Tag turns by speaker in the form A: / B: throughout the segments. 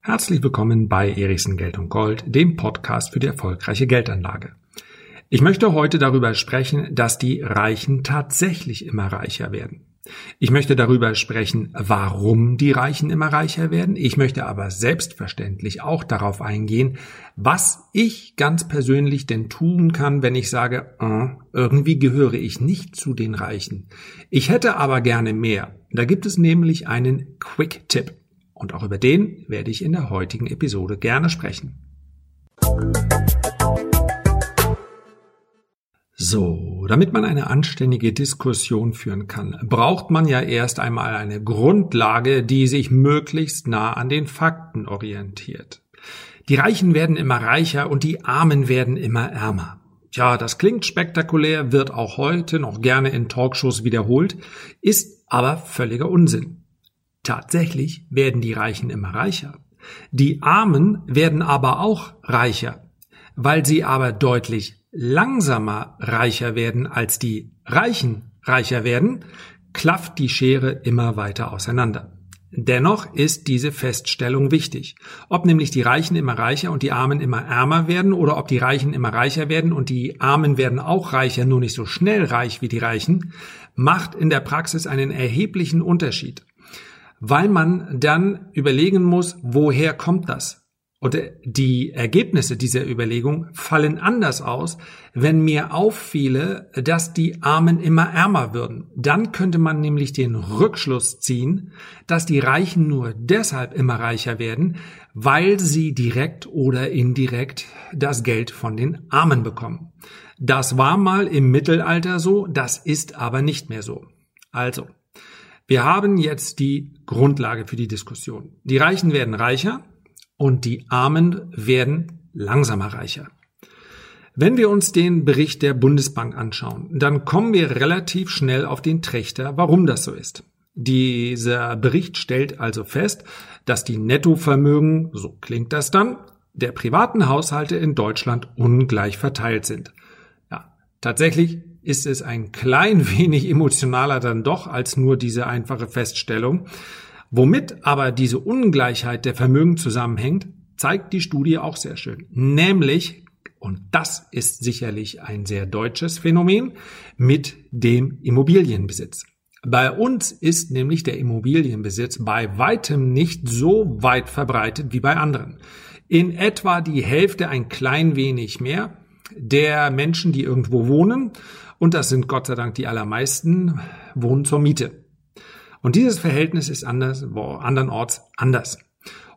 A: Herzlich willkommen bei Erichsen Geld und Gold, dem Podcast für die erfolgreiche Geldanlage. Ich möchte heute darüber sprechen, dass die Reichen tatsächlich immer reicher werden. Ich möchte darüber sprechen, warum die Reichen immer reicher werden. Ich möchte aber selbstverständlich auch darauf eingehen, was ich ganz persönlich denn tun kann, wenn ich sage, äh, irgendwie gehöre ich nicht zu den Reichen. Ich hätte aber gerne mehr. Da gibt es nämlich einen Quick-Tipp. Und auch über den werde ich in der heutigen Episode gerne sprechen. So, damit man eine anständige Diskussion führen kann, braucht man ja erst einmal eine Grundlage, die sich möglichst nah an den Fakten orientiert. Die Reichen werden immer reicher und die Armen werden immer ärmer. Tja, das klingt spektakulär, wird auch heute noch gerne in Talkshows wiederholt, ist aber völliger Unsinn. Tatsächlich werden die Reichen immer reicher. Die Armen werden aber auch reicher, weil sie aber deutlich langsamer reicher werden als die Reichen reicher werden, klafft die Schere immer weiter auseinander. Dennoch ist diese Feststellung wichtig. Ob nämlich die Reichen immer reicher und die Armen immer ärmer werden oder ob die Reichen immer reicher werden und die Armen werden auch reicher, nur nicht so schnell reich wie die Reichen, macht in der Praxis einen erheblichen Unterschied. Weil man dann überlegen muss, woher kommt das? Und die Ergebnisse dieser Überlegung fallen anders aus, wenn mir auffiele, dass die Armen immer ärmer würden. Dann könnte man nämlich den Rückschluss ziehen, dass die Reichen nur deshalb immer reicher werden, weil sie direkt oder indirekt das Geld von den Armen bekommen. Das war mal im Mittelalter so, das ist aber nicht mehr so. Also, wir haben jetzt die Grundlage für die Diskussion. Die Reichen werden reicher, und die Armen werden langsamer reicher. Wenn wir uns den Bericht der Bundesbank anschauen, dann kommen wir relativ schnell auf den Trichter, warum das so ist. Dieser Bericht stellt also fest, dass die Nettovermögen, so klingt das dann, der privaten Haushalte in Deutschland ungleich verteilt sind. Ja, tatsächlich ist es ein klein wenig emotionaler dann doch als nur diese einfache Feststellung. Womit aber diese Ungleichheit der Vermögen zusammenhängt, zeigt die Studie auch sehr schön. Nämlich, und das ist sicherlich ein sehr deutsches Phänomen, mit dem Immobilienbesitz. Bei uns ist nämlich der Immobilienbesitz bei weitem nicht so weit verbreitet wie bei anderen. In etwa die Hälfte, ein klein wenig mehr, der Menschen, die irgendwo wohnen, und das sind Gott sei Dank die allermeisten, wohnen zur Miete. Und dieses Verhältnis ist anders, wo andernorts anders.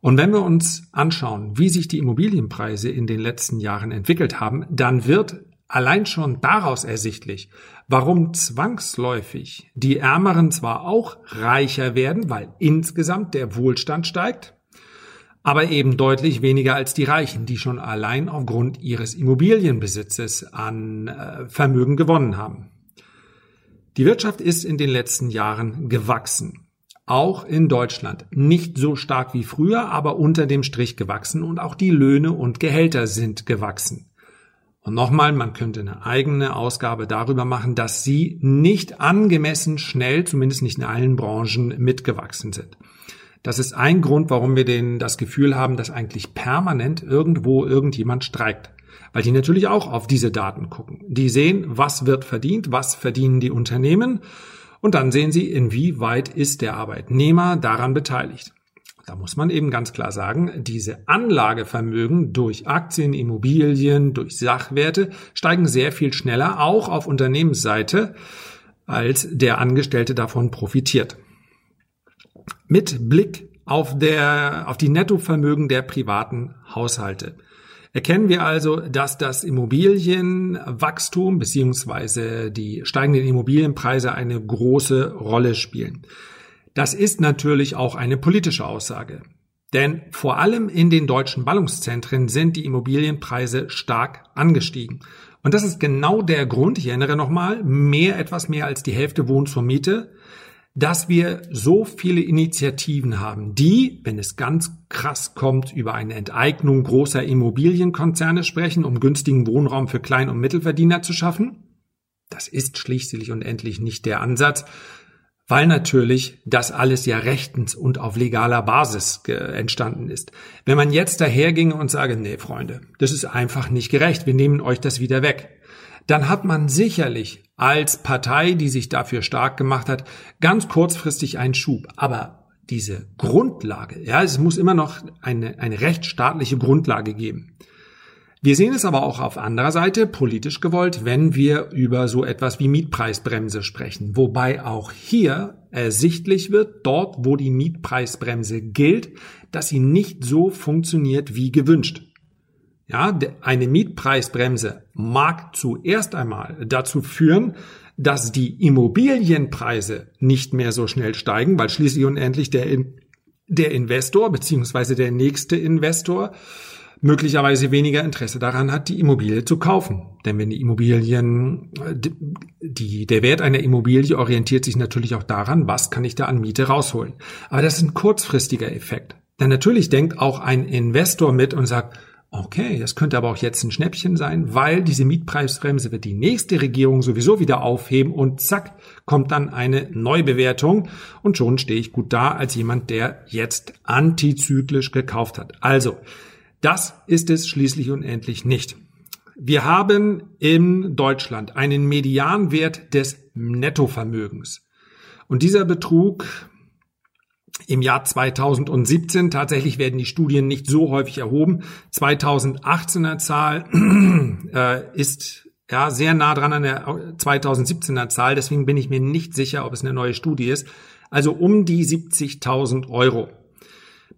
A: Und wenn wir uns anschauen, wie sich die Immobilienpreise in den letzten Jahren entwickelt haben, dann wird allein schon daraus ersichtlich, warum zwangsläufig die Ärmeren zwar auch reicher werden, weil insgesamt der Wohlstand steigt, aber eben deutlich weniger als die Reichen, die schon allein aufgrund ihres Immobilienbesitzes an äh, Vermögen gewonnen haben. Die Wirtschaft ist in den letzten Jahren gewachsen. Auch in Deutschland. Nicht so stark wie früher, aber unter dem Strich gewachsen und auch die Löhne und Gehälter sind gewachsen. Und nochmal, man könnte eine eigene Ausgabe darüber machen, dass sie nicht angemessen schnell, zumindest nicht in allen Branchen, mitgewachsen sind. Das ist ein Grund, warum wir den, das Gefühl haben, dass eigentlich permanent irgendwo irgendjemand streikt weil die natürlich auch auf diese Daten gucken. Die sehen, was wird verdient, was verdienen die Unternehmen und dann sehen sie, inwieweit ist der Arbeitnehmer daran beteiligt. Da muss man eben ganz klar sagen, diese Anlagevermögen durch Aktien, Immobilien, durch Sachwerte steigen sehr viel schneller, auch auf Unternehmensseite, als der Angestellte davon profitiert. Mit Blick auf, der, auf die Nettovermögen der privaten Haushalte Erkennen wir also, dass das Immobilienwachstum beziehungsweise die steigenden Immobilienpreise eine große Rolle spielen. Das ist natürlich auch eine politische Aussage. Denn vor allem in den deutschen Ballungszentren sind die Immobilienpreise stark angestiegen. Und das ist genau der Grund, ich erinnere nochmal, mehr, etwas mehr als die Hälfte wohnt zur Miete, dass wir so viele Initiativen haben, die, wenn es ganz krass kommt, über eine Enteignung großer Immobilienkonzerne sprechen, um günstigen Wohnraum für Klein- und Mittelverdiener zu schaffen. Das ist schließlich und endlich nicht der Ansatz. weil natürlich das alles ja rechtens und auf legaler Basis entstanden ist. Wenn man jetzt daherginge und sage, nee, Freunde, das ist einfach nicht gerecht, wir nehmen euch das wieder weg, dann hat man sicherlich als Partei, die sich dafür stark gemacht hat, ganz kurzfristig einen Schub. Aber diese Grundlage, ja, es muss immer noch eine, eine rechtsstaatliche Grundlage geben. Wir sehen es aber auch auf anderer Seite politisch gewollt, wenn wir über so etwas wie Mietpreisbremse sprechen. Wobei auch hier ersichtlich wird, dort wo die Mietpreisbremse gilt, dass sie nicht so funktioniert wie gewünscht. Ja, eine Mietpreisbremse mag zuerst einmal dazu führen, dass die Immobilienpreise nicht mehr so schnell steigen, weil schließlich und endlich der, der Investor beziehungsweise der nächste Investor möglicherweise weniger Interesse daran hat, die Immobilie zu kaufen. Denn wenn die Immobilien, die, der Wert einer Immobilie orientiert sich natürlich auch daran, was kann ich da an Miete rausholen. Aber das ist ein kurzfristiger Effekt. Denn natürlich denkt auch ein Investor mit und sagt, okay, das könnte aber auch jetzt ein Schnäppchen sein, weil diese Mietpreisbremse wird die nächste Regierung sowieso wieder aufheben und zack, kommt dann eine Neubewertung und schon stehe ich gut da als jemand, der jetzt antizyklisch gekauft hat. Also, das ist es schließlich und endlich nicht. Wir haben in Deutschland einen Medianwert des Nettovermögens. Und dieser betrug im Jahr 2017, tatsächlich werden die Studien nicht so häufig erhoben, 2018er Zahl äh, ist ja sehr nah dran an der 2017er Zahl, deswegen bin ich mir nicht sicher, ob es eine neue Studie ist. Also um die 70.000 Euro.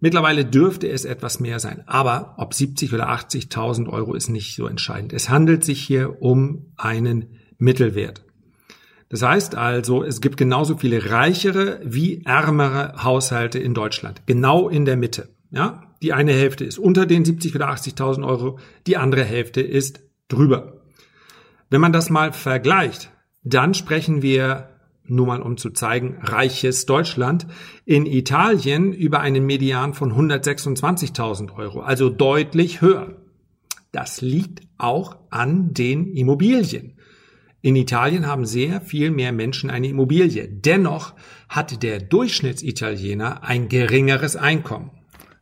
A: Mittlerweile dürfte es etwas mehr sein, aber ob 70 oder 80.000 Euro ist nicht so entscheidend. Es handelt sich hier um einen Mittelwert. Das heißt also, es gibt genauso viele reichere wie ärmere Haushalte in Deutschland. Genau in der Mitte. Ja, die eine Hälfte ist unter den 70 oder 80.000 Euro, die andere Hälfte ist drüber. Wenn man das mal vergleicht, dann sprechen wir nur mal um zu zeigen, reiches Deutschland, in Italien über einen Median von 126.000 Euro, also deutlich höher. Das liegt auch an den Immobilien. In Italien haben sehr viel mehr Menschen eine Immobilie. Dennoch hat der Durchschnittsitaliener ein geringeres Einkommen.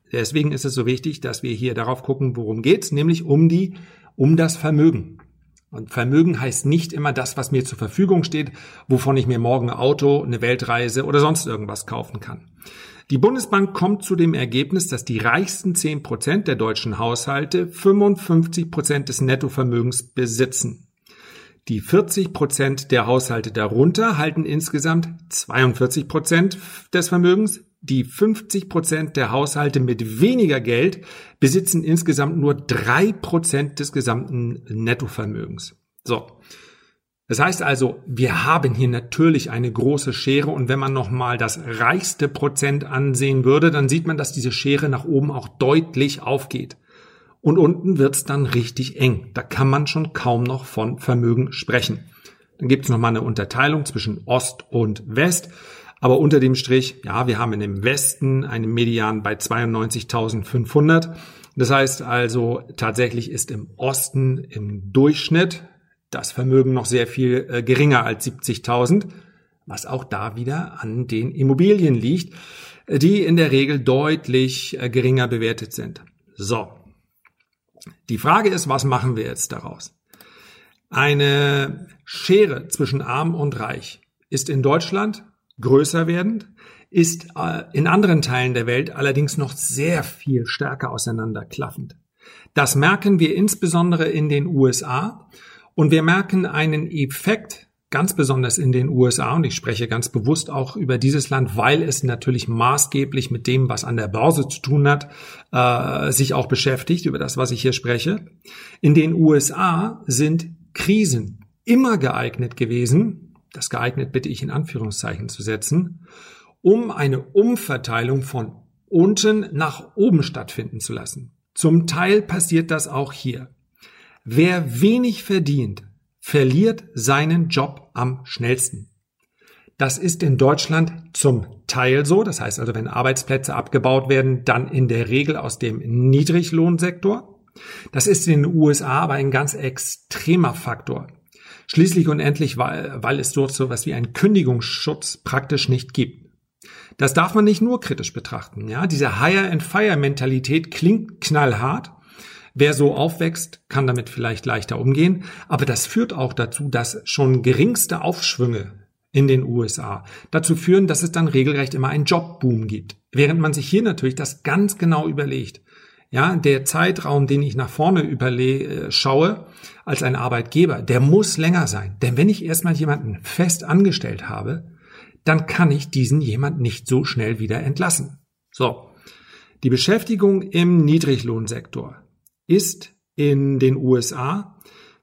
A: Deswegen ist es so wichtig, dass wir hier darauf gucken, worum geht's, nämlich um die, um das Vermögen. Und Vermögen heißt nicht immer das, was mir zur Verfügung steht, wovon ich mir morgen ein Auto, eine Weltreise oder sonst irgendwas kaufen kann. Die Bundesbank kommt zu dem Ergebnis, dass die reichsten 10 Prozent der deutschen Haushalte 55 Prozent des Nettovermögens besitzen. Die 40 Prozent der Haushalte darunter halten insgesamt 42 Prozent des Vermögens, die 50 Prozent der Haushalte mit weniger Geld besitzen insgesamt nur drei Prozent des gesamten Nettovermögens. So. Das heißt also, wir haben hier natürlich eine große Schere und wenn man nochmal das reichste Prozent ansehen würde, dann sieht man, dass diese Schere nach oben auch deutlich aufgeht. Und unten wird's dann richtig eng. Da kann man schon kaum noch von Vermögen sprechen. Dann gibt es nochmal eine Unterteilung zwischen Ost und West. Aber unter dem Strich, ja, wir haben in dem Westen einen Median bei 92.500. Das heißt also, tatsächlich ist im Osten im Durchschnitt das Vermögen noch sehr viel äh, geringer als 70.000, was auch da wieder an den Immobilien liegt, die in der Regel deutlich äh, geringer bewertet sind. So. Die Frage ist, was machen wir jetzt daraus? Eine Schere zwischen arm und reich ist in Deutschland größer werdend, ist äh, in anderen Teilen der Welt allerdings noch sehr viel stärker auseinanderklaffend. Das merken wir insbesondere in den USA und wir merken einen Effekt ganz besonders in den USA und ich spreche ganz bewusst auch über dieses Land, weil es natürlich maßgeblich mit dem, was an der Börse zu tun hat, äh, sich auch beschäftigt, über das, was ich hier spreche. In den USA sind Krisen immer geeignet gewesen, das geeignet bitte ich in Anführungszeichen zu setzen, um eine Umverteilung von unten nach oben stattfinden zu lassen. Zum Teil passiert das auch hier. Wer wenig verdient, verliert seinen Job am schnellsten. Das ist in Deutschland zum Teil so. Das heißt also, wenn Arbeitsplätze abgebaut werden, dann in der Regel aus dem Niedriglohnsektor. Das ist in den USA aber ein ganz extremer Faktor. Schließlich und endlich, weil, weil es dort so etwas wie einen Kündigungsschutz praktisch nicht gibt. Das darf man nicht nur kritisch betrachten. Ja, diese Hire and Fire Mentalität klingt knallhart. Wer so aufwächst, kann damit vielleicht leichter umgehen. Aber das führt auch dazu, dass schon geringste Aufschwünge in den USA dazu führen, dass es dann regelrecht immer einen Jobboom gibt. Während man sich hier natürlich das ganz genau überlegt. Ja, der Zeitraum, den ich nach vorne überle äh, schaue als ein Arbeitgeber, der muss länger sein. Denn wenn ich erstmal jemanden fest angestellt habe, dann kann ich diesen jemand nicht so schnell wieder entlassen. So. Die Beschäftigung im Niedriglohnsektor ist in den USA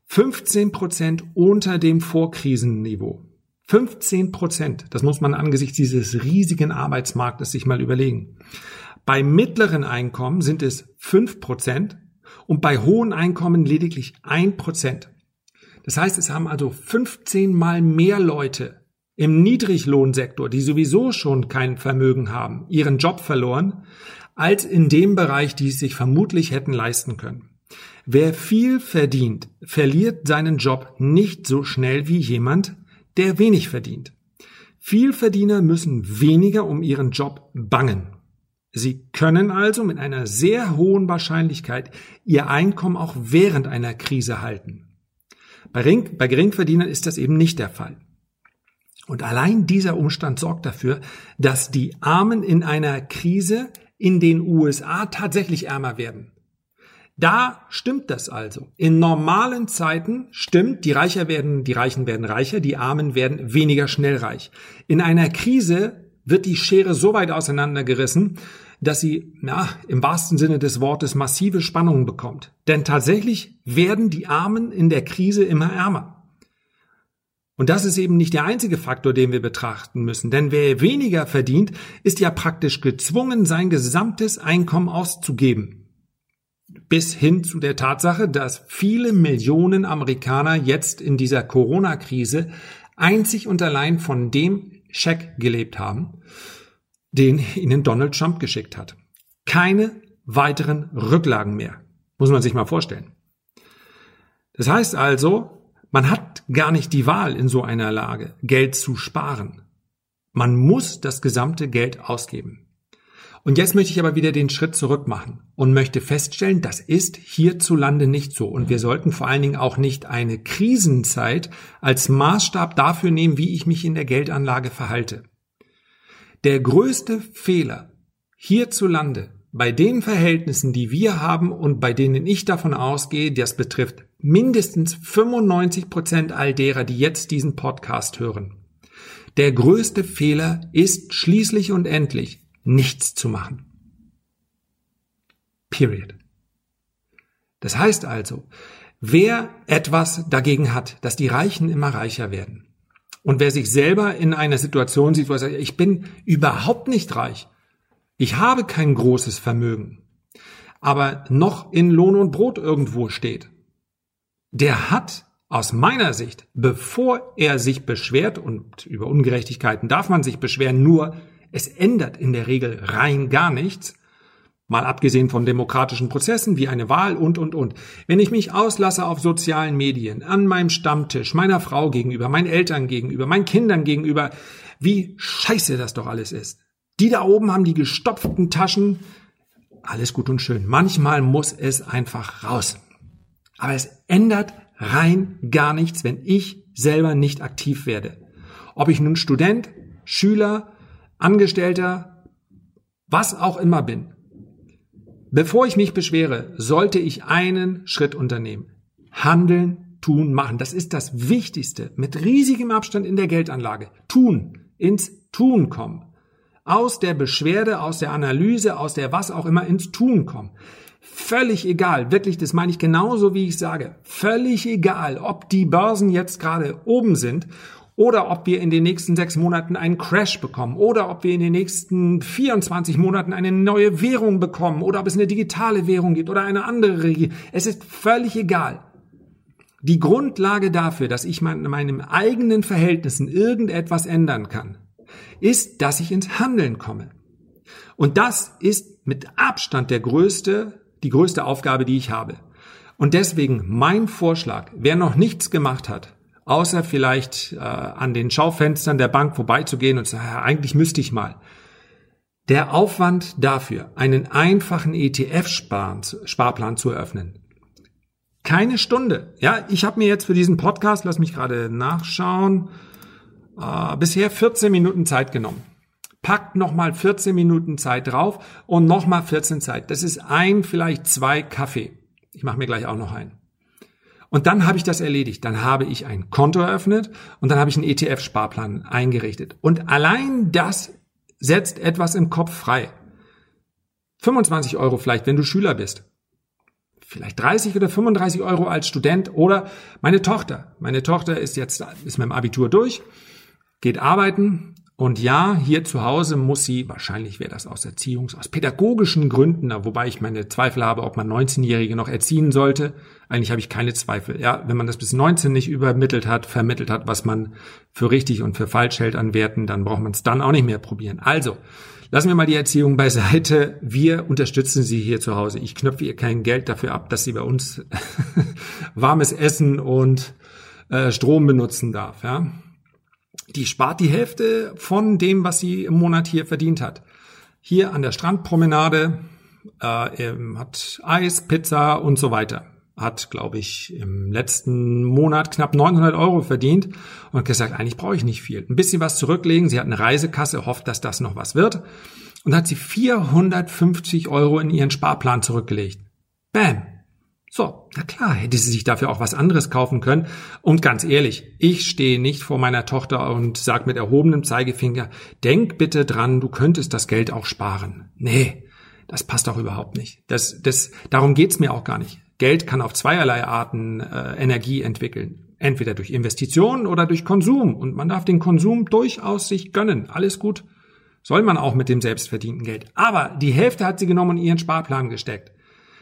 A: 15 Prozent unter dem Vorkrisenniveau. 15 Prozent. Das muss man angesichts dieses riesigen Arbeitsmarktes sich mal überlegen. Bei mittleren Einkommen sind es 5 Prozent und bei hohen Einkommen lediglich 1 Prozent. Das heißt, es haben also 15 mal mehr Leute im Niedriglohnsektor, die sowieso schon kein Vermögen haben, ihren Job verloren, als in dem Bereich, die es sich vermutlich hätten leisten können. Wer viel verdient, verliert seinen Job nicht so schnell wie jemand, der wenig verdient. Vielverdiener müssen weniger um ihren Job bangen. Sie können also mit einer sehr hohen Wahrscheinlichkeit ihr Einkommen auch während einer Krise halten. Bei, Ring, bei Geringverdienern ist das eben nicht der Fall. Und allein dieser Umstand sorgt dafür, dass die Armen in einer Krise in den USA tatsächlich ärmer werden. Da stimmt das also. In normalen Zeiten stimmt, die Reicher werden, die Reichen werden reicher, die Armen werden weniger schnell reich. In einer Krise wird die Schere so weit auseinandergerissen, dass sie, ja, im wahrsten Sinne des Wortes massive Spannungen bekommt. Denn tatsächlich werden die Armen in der Krise immer ärmer. Und das ist eben nicht der einzige Faktor, den wir betrachten müssen. Denn wer weniger verdient, ist ja praktisch gezwungen, sein gesamtes Einkommen auszugeben. Bis hin zu der Tatsache, dass viele Millionen Amerikaner jetzt in dieser Corona-Krise einzig und allein von dem Scheck gelebt haben, den ihnen Donald Trump geschickt hat. Keine weiteren Rücklagen mehr. Muss man sich mal vorstellen. Das heißt also, man hat gar nicht die Wahl in so einer Lage, Geld zu sparen. Man muss das gesamte Geld ausgeben. Und jetzt möchte ich aber wieder den Schritt zurück machen und möchte feststellen, das ist hierzulande nicht so. Und wir sollten vor allen Dingen auch nicht eine Krisenzeit als Maßstab dafür nehmen, wie ich mich in der Geldanlage verhalte. Der größte Fehler hierzulande bei den Verhältnissen, die wir haben und bei denen ich davon ausgehe, das betrifft mindestens 95 Prozent all derer, die jetzt diesen Podcast hören. Der größte Fehler ist schließlich und endlich, nichts zu machen. Period. Das heißt also, wer etwas dagegen hat, dass die Reichen immer reicher werden und wer sich selber in einer Situation sieht, wo er sagt, ich bin überhaupt nicht reich, ich habe kein großes Vermögen, aber noch in Lohn und Brot irgendwo steht, der hat aus meiner Sicht, bevor er sich beschwert, und über Ungerechtigkeiten darf man sich beschweren, nur es ändert in der Regel rein gar nichts, mal abgesehen von demokratischen Prozessen wie eine Wahl und, und, und. Wenn ich mich auslasse auf sozialen Medien, an meinem Stammtisch, meiner Frau gegenüber, meinen Eltern gegenüber, meinen Kindern gegenüber, wie scheiße das doch alles ist. Die da oben haben die gestopften Taschen. Alles gut und schön. Manchmal muss es einfach raus. Aber es ändert rein gar nichts, wenn ich selber nicht aktiv werde. Ob ich nun Student, Schüler, Angestellter, was auch immer bin. Bevor ich mich beschwere, sollte ich einen Schritt unternehmen. Handeln, tun, machen. Das ist das Wichtigste. Mit riesigem Abstand in der Geldanlage. Tun. Ins Tun kommen. Aus der Beschwerde, aus der Analyse, aus der was auch immer ins Tun kommen. Völlig egal, wirklich, das meine ich genauso, wie ich sage. Völlig egal, ob die Börsen jetzt gerade oben sind oder ob wir in den nächsten sechs Monaten einen Crash bekommen oder ob wir in den nächsten 24 Monaten eine neue Währung bekommen oder ob es eine digitale Währung gibt oder eine andere. Es ist völlig egal. Die Grundlage dafür, dass ich in meinen eigenen Verhältnissen irgendetwas ändern kann, ist, dass ich ins Handeln komme. Und das ist mit Abstand der größte, die größte Aufgabe, die ich habe. Und deswegen mein Vorschlag, wer noch nichts gemacht hat, außer vielleicht äh, an den Schaufenstern der Bank vorbeizugehen und zu sagen, eigentlich müsste ich mal. Der Aufwand dafür, einen einfachen ETF-Sparplan zu eröffnen, keine Stunde. Ja, ich habe mir jetzt für diesen Podcast, lass mich gerade nachschauen, äh, bisher 14 Minuten Zeit genommen. Packt nochmal 14 Minuten Zeit drauf und nochmal 14 Zeit. Das ist ein, vielleicht zwei Kaffee. Ich mache mir gleich auch noch einen. Und dann habe ich das erledigt. Dann habe ich ein Konto eröffnet und dann habe ich einen ETF-Sparplan eingerichtet. Und allein das setzt etwas im Kopf frei. 25 Euro vielleicht, wenn du Schüler bist. Vielleicht 30 oder 35 Euro als Student oder meine Tochter. Meine Tochter ist jetzt, ist mit dem Abitur durch, geht arbeiten, und ja, hier zu Hause muss sie, wahrscheinlich wäre das aus Erziehungs-, aus pädagogischen Gründen, wobei ich meine Zweifel habe, ob man 19-Jährige noch erziehen sollte. Eigentlich habe ich keine Zweifel. Ja, wenn man das bis 19 nicht übermittelt hat, vermittelt hat, was man für richtig und für falsch hält an Werten, dann braucht man es dann auch nicht mehr probieren. Also, lassen wir mal die Erziehung beiseite. Wir unterstützen sie hier zu Hause. Ich knöpfe ihr kein Geld dafür ab, dass sie bei uns warmes Essen und äh, Strom benutzen darf. Ja die spart die Hälfte von dem, was sie im Monat hier verdient hat. Hier an der Strandpromenade äh, hat Eis, Pizza und so weiter. Hat, glaube ich, im letzten Monat knapp 900 Euro verdient und gesagt, eigentlich brauche ich nicht viel. Ein bisschen was zurücklegen. Sie hat eine Reisekasse, hofft, dass das noch was wird. Und hat sie 450 Euro in ihren Sparplan zurückgelegt. Bam! So, na klar, hätte sie sich dafür auch was anderes kaufen können. Und ganz ehrlich, ich stehe nicht vor meiner Tochter und sag mit erhobenem Zeigefinger, denk bitte dran, du könntest das Geld auch sparen. Nee, das passt auch überhaupt nicht. Das, das, darum geht's mir auch gar nicht. Geld kann auf zweierlei Arten äh, Energie entwickeln. Entweder durch Investitionen oder durch Konsum. Und man darf den Konsum durchaus sich gönnen. Alles gut. Soll man auch mit dem selbstverdienten Geld. Aber die Hälfte hat sie genommen und ihren Sparplan gesteckt.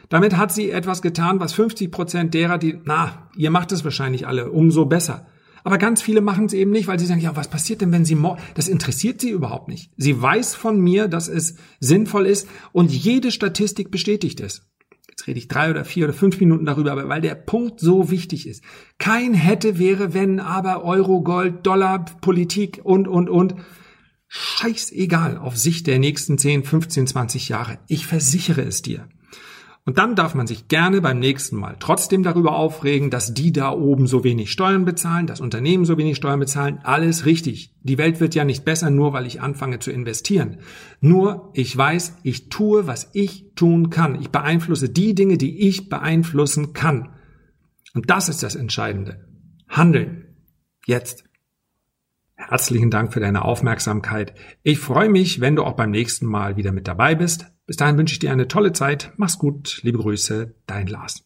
A: Damit hat sie etwas getan, was 50 Prozent derer, die, na, ihr macht es wahrscheinlich alle, umso besser. Aber ganz viele machen es eben nicht, weil sie sagen, ja, was passiert denn, wenn sie das interessiert sie überhaupt nicht. Sie weiß von mir, dass es sinnvoll ist und jede Statistik bestätigt es. Jetzt rede ich drei oder vier oder fünf Minuten darüber, aber weil der Punkt so wichtig ist. Kein hätte, wäre, wenn, aber Euro, Gold, Dollar, Politik und, und, und. Scheißegal auf Sicht der nächsten 10, 15, 20 Jahre. Ich versichere es dir. Und dann darf man sich gerne beim nächsten Mal trotzdem darüber aufregen, dass die da oben so wenig Steuern bezahlen, das Unternehmen so wenig Steuern bezahlen. Alles richtig. Die Welt wird ja nicht besser, nur weil ich anfange zu investieren. Nur ich weiß, ich tue, was ich tun kann. Ich beeinflusse die Dinge, die ich beeinflussen kann. Und das ist das Entscheidende. Handeln. Jetzt. Herzlichen Dank für deine Aufmerksamkeit. Ich freue mich, wenn du auch beim nächsten Mal wieder mit dabei bist. Bis dahin wünsche ich dir eine tolle Zeit. Mach's gut. Liebe Grüße, dein Lars.